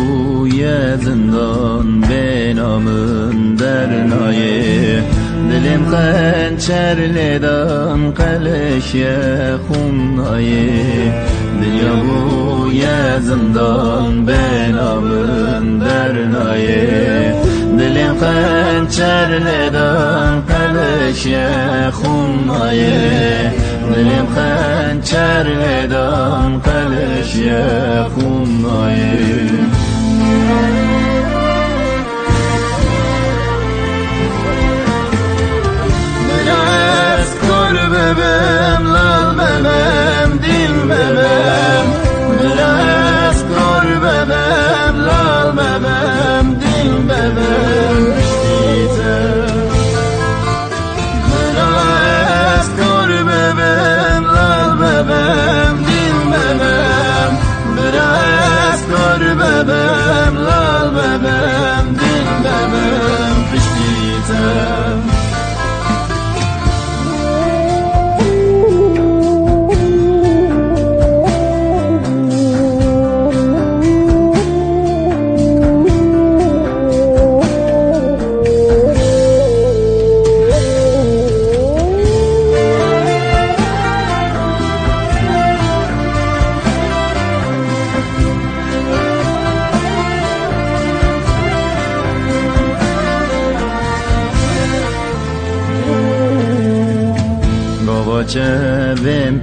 bu yezindan Benamın dernayı. Dilim qançarlidan qalishya xumnayi Dilya bu yezindan benamın dernayi Dilim qançarlidan qalishya xumnayi Dilim qançarlidan qalishya xumnayi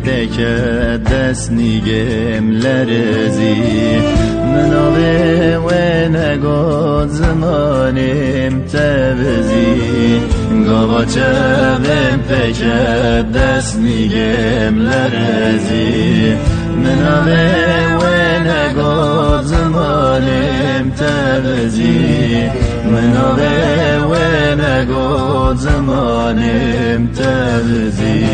پکه دست نیگم لرزی. مناوه و نگاد زمانم تبزی. گاوا چویم پکه دست نیگم لرزی. مناوه و نگاد زمانم تبزی مناوه و نگاد زمانم تبزی